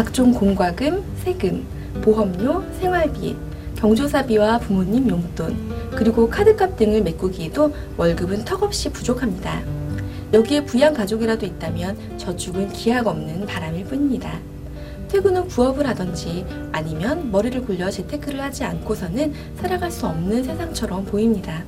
각종 공과금, 세금, 보험료, 생활비, 경조사비와 부모님 용돈, 그리고 카드값 등을 메꾸기에도 월급은 턱없이 부족합니다. 여기에 부양 가족이라도 있다면 저축은 기약 없는 바람일 뿐입니다. 퇴근 후 부업을 하던지 아니면 머리를 굴려 재테크를 하지 않고서는 살아갈 수 없는 세상처럼 보입니다.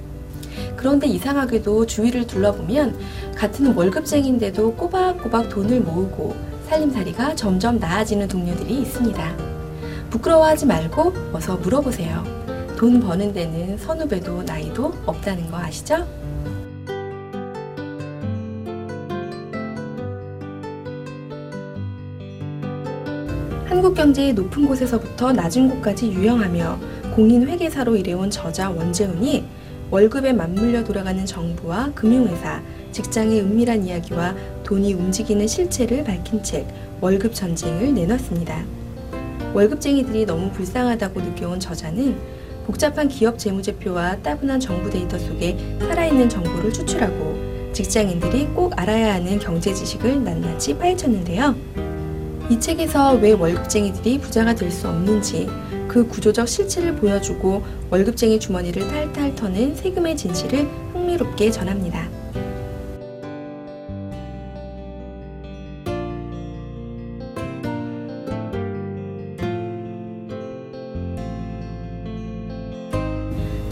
그런데 이상하게도 주위를 둘러보면 같은 월급쟁인데도 꼬박꼬박 돈을 모으고 살림살이가 점점 나아지는 동료들이 있습니다. 부끄러워하지 말고 어서 물어보세요. 돈 버는 데는 선후배도 나이도 없다는 거 아시죠? 한국 경제의 높은 곳에서부터 낮은 곳까지 유영하며 공인 회계사로 일해온 저자 원재훈이 월급에 맞물려 돌아가는 정부와 금융회사, 직장의 은밀한 이야기와 돈이 움직이는 실체를 밝힌 책 월급 전쟁을 내놨습니다. 월급쟁이들이 너무 불쌍하다고 느껴온 저자는 복잡한 기업 재무제표와 따분한 정부 데이터 속에 살아있는 정보를 추출하고 직장인들이 꼭 알아야 하는 경제 지식을 낱낱이 파헤쳤는데요. 이 책에서 왜 월급쟁이들이 부자가 될 수 없는지 그 구조적 실체를 보여주고 월급쟁이 주머니를 탈탈 터는 세금의 진실을 흥미롭게 전합니다.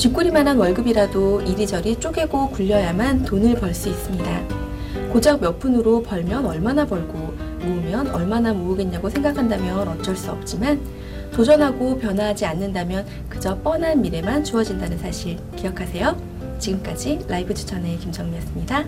쥐꼬리만한 월급이라도 이리저리 쪼개고 굴려야만 돈을 벌 수 있습니다. 고작 몇 푼으로 벌면 얼마나 벌고 모으면 얼마나 모으겠냐고 생각한다면 어쩔 수 없지만 도전하고 변화하지 않는다면 그저 뻔한 미래만 주어진다는 사실 기억하세요. 지금까지 라이브 추천의 김정미였습니다.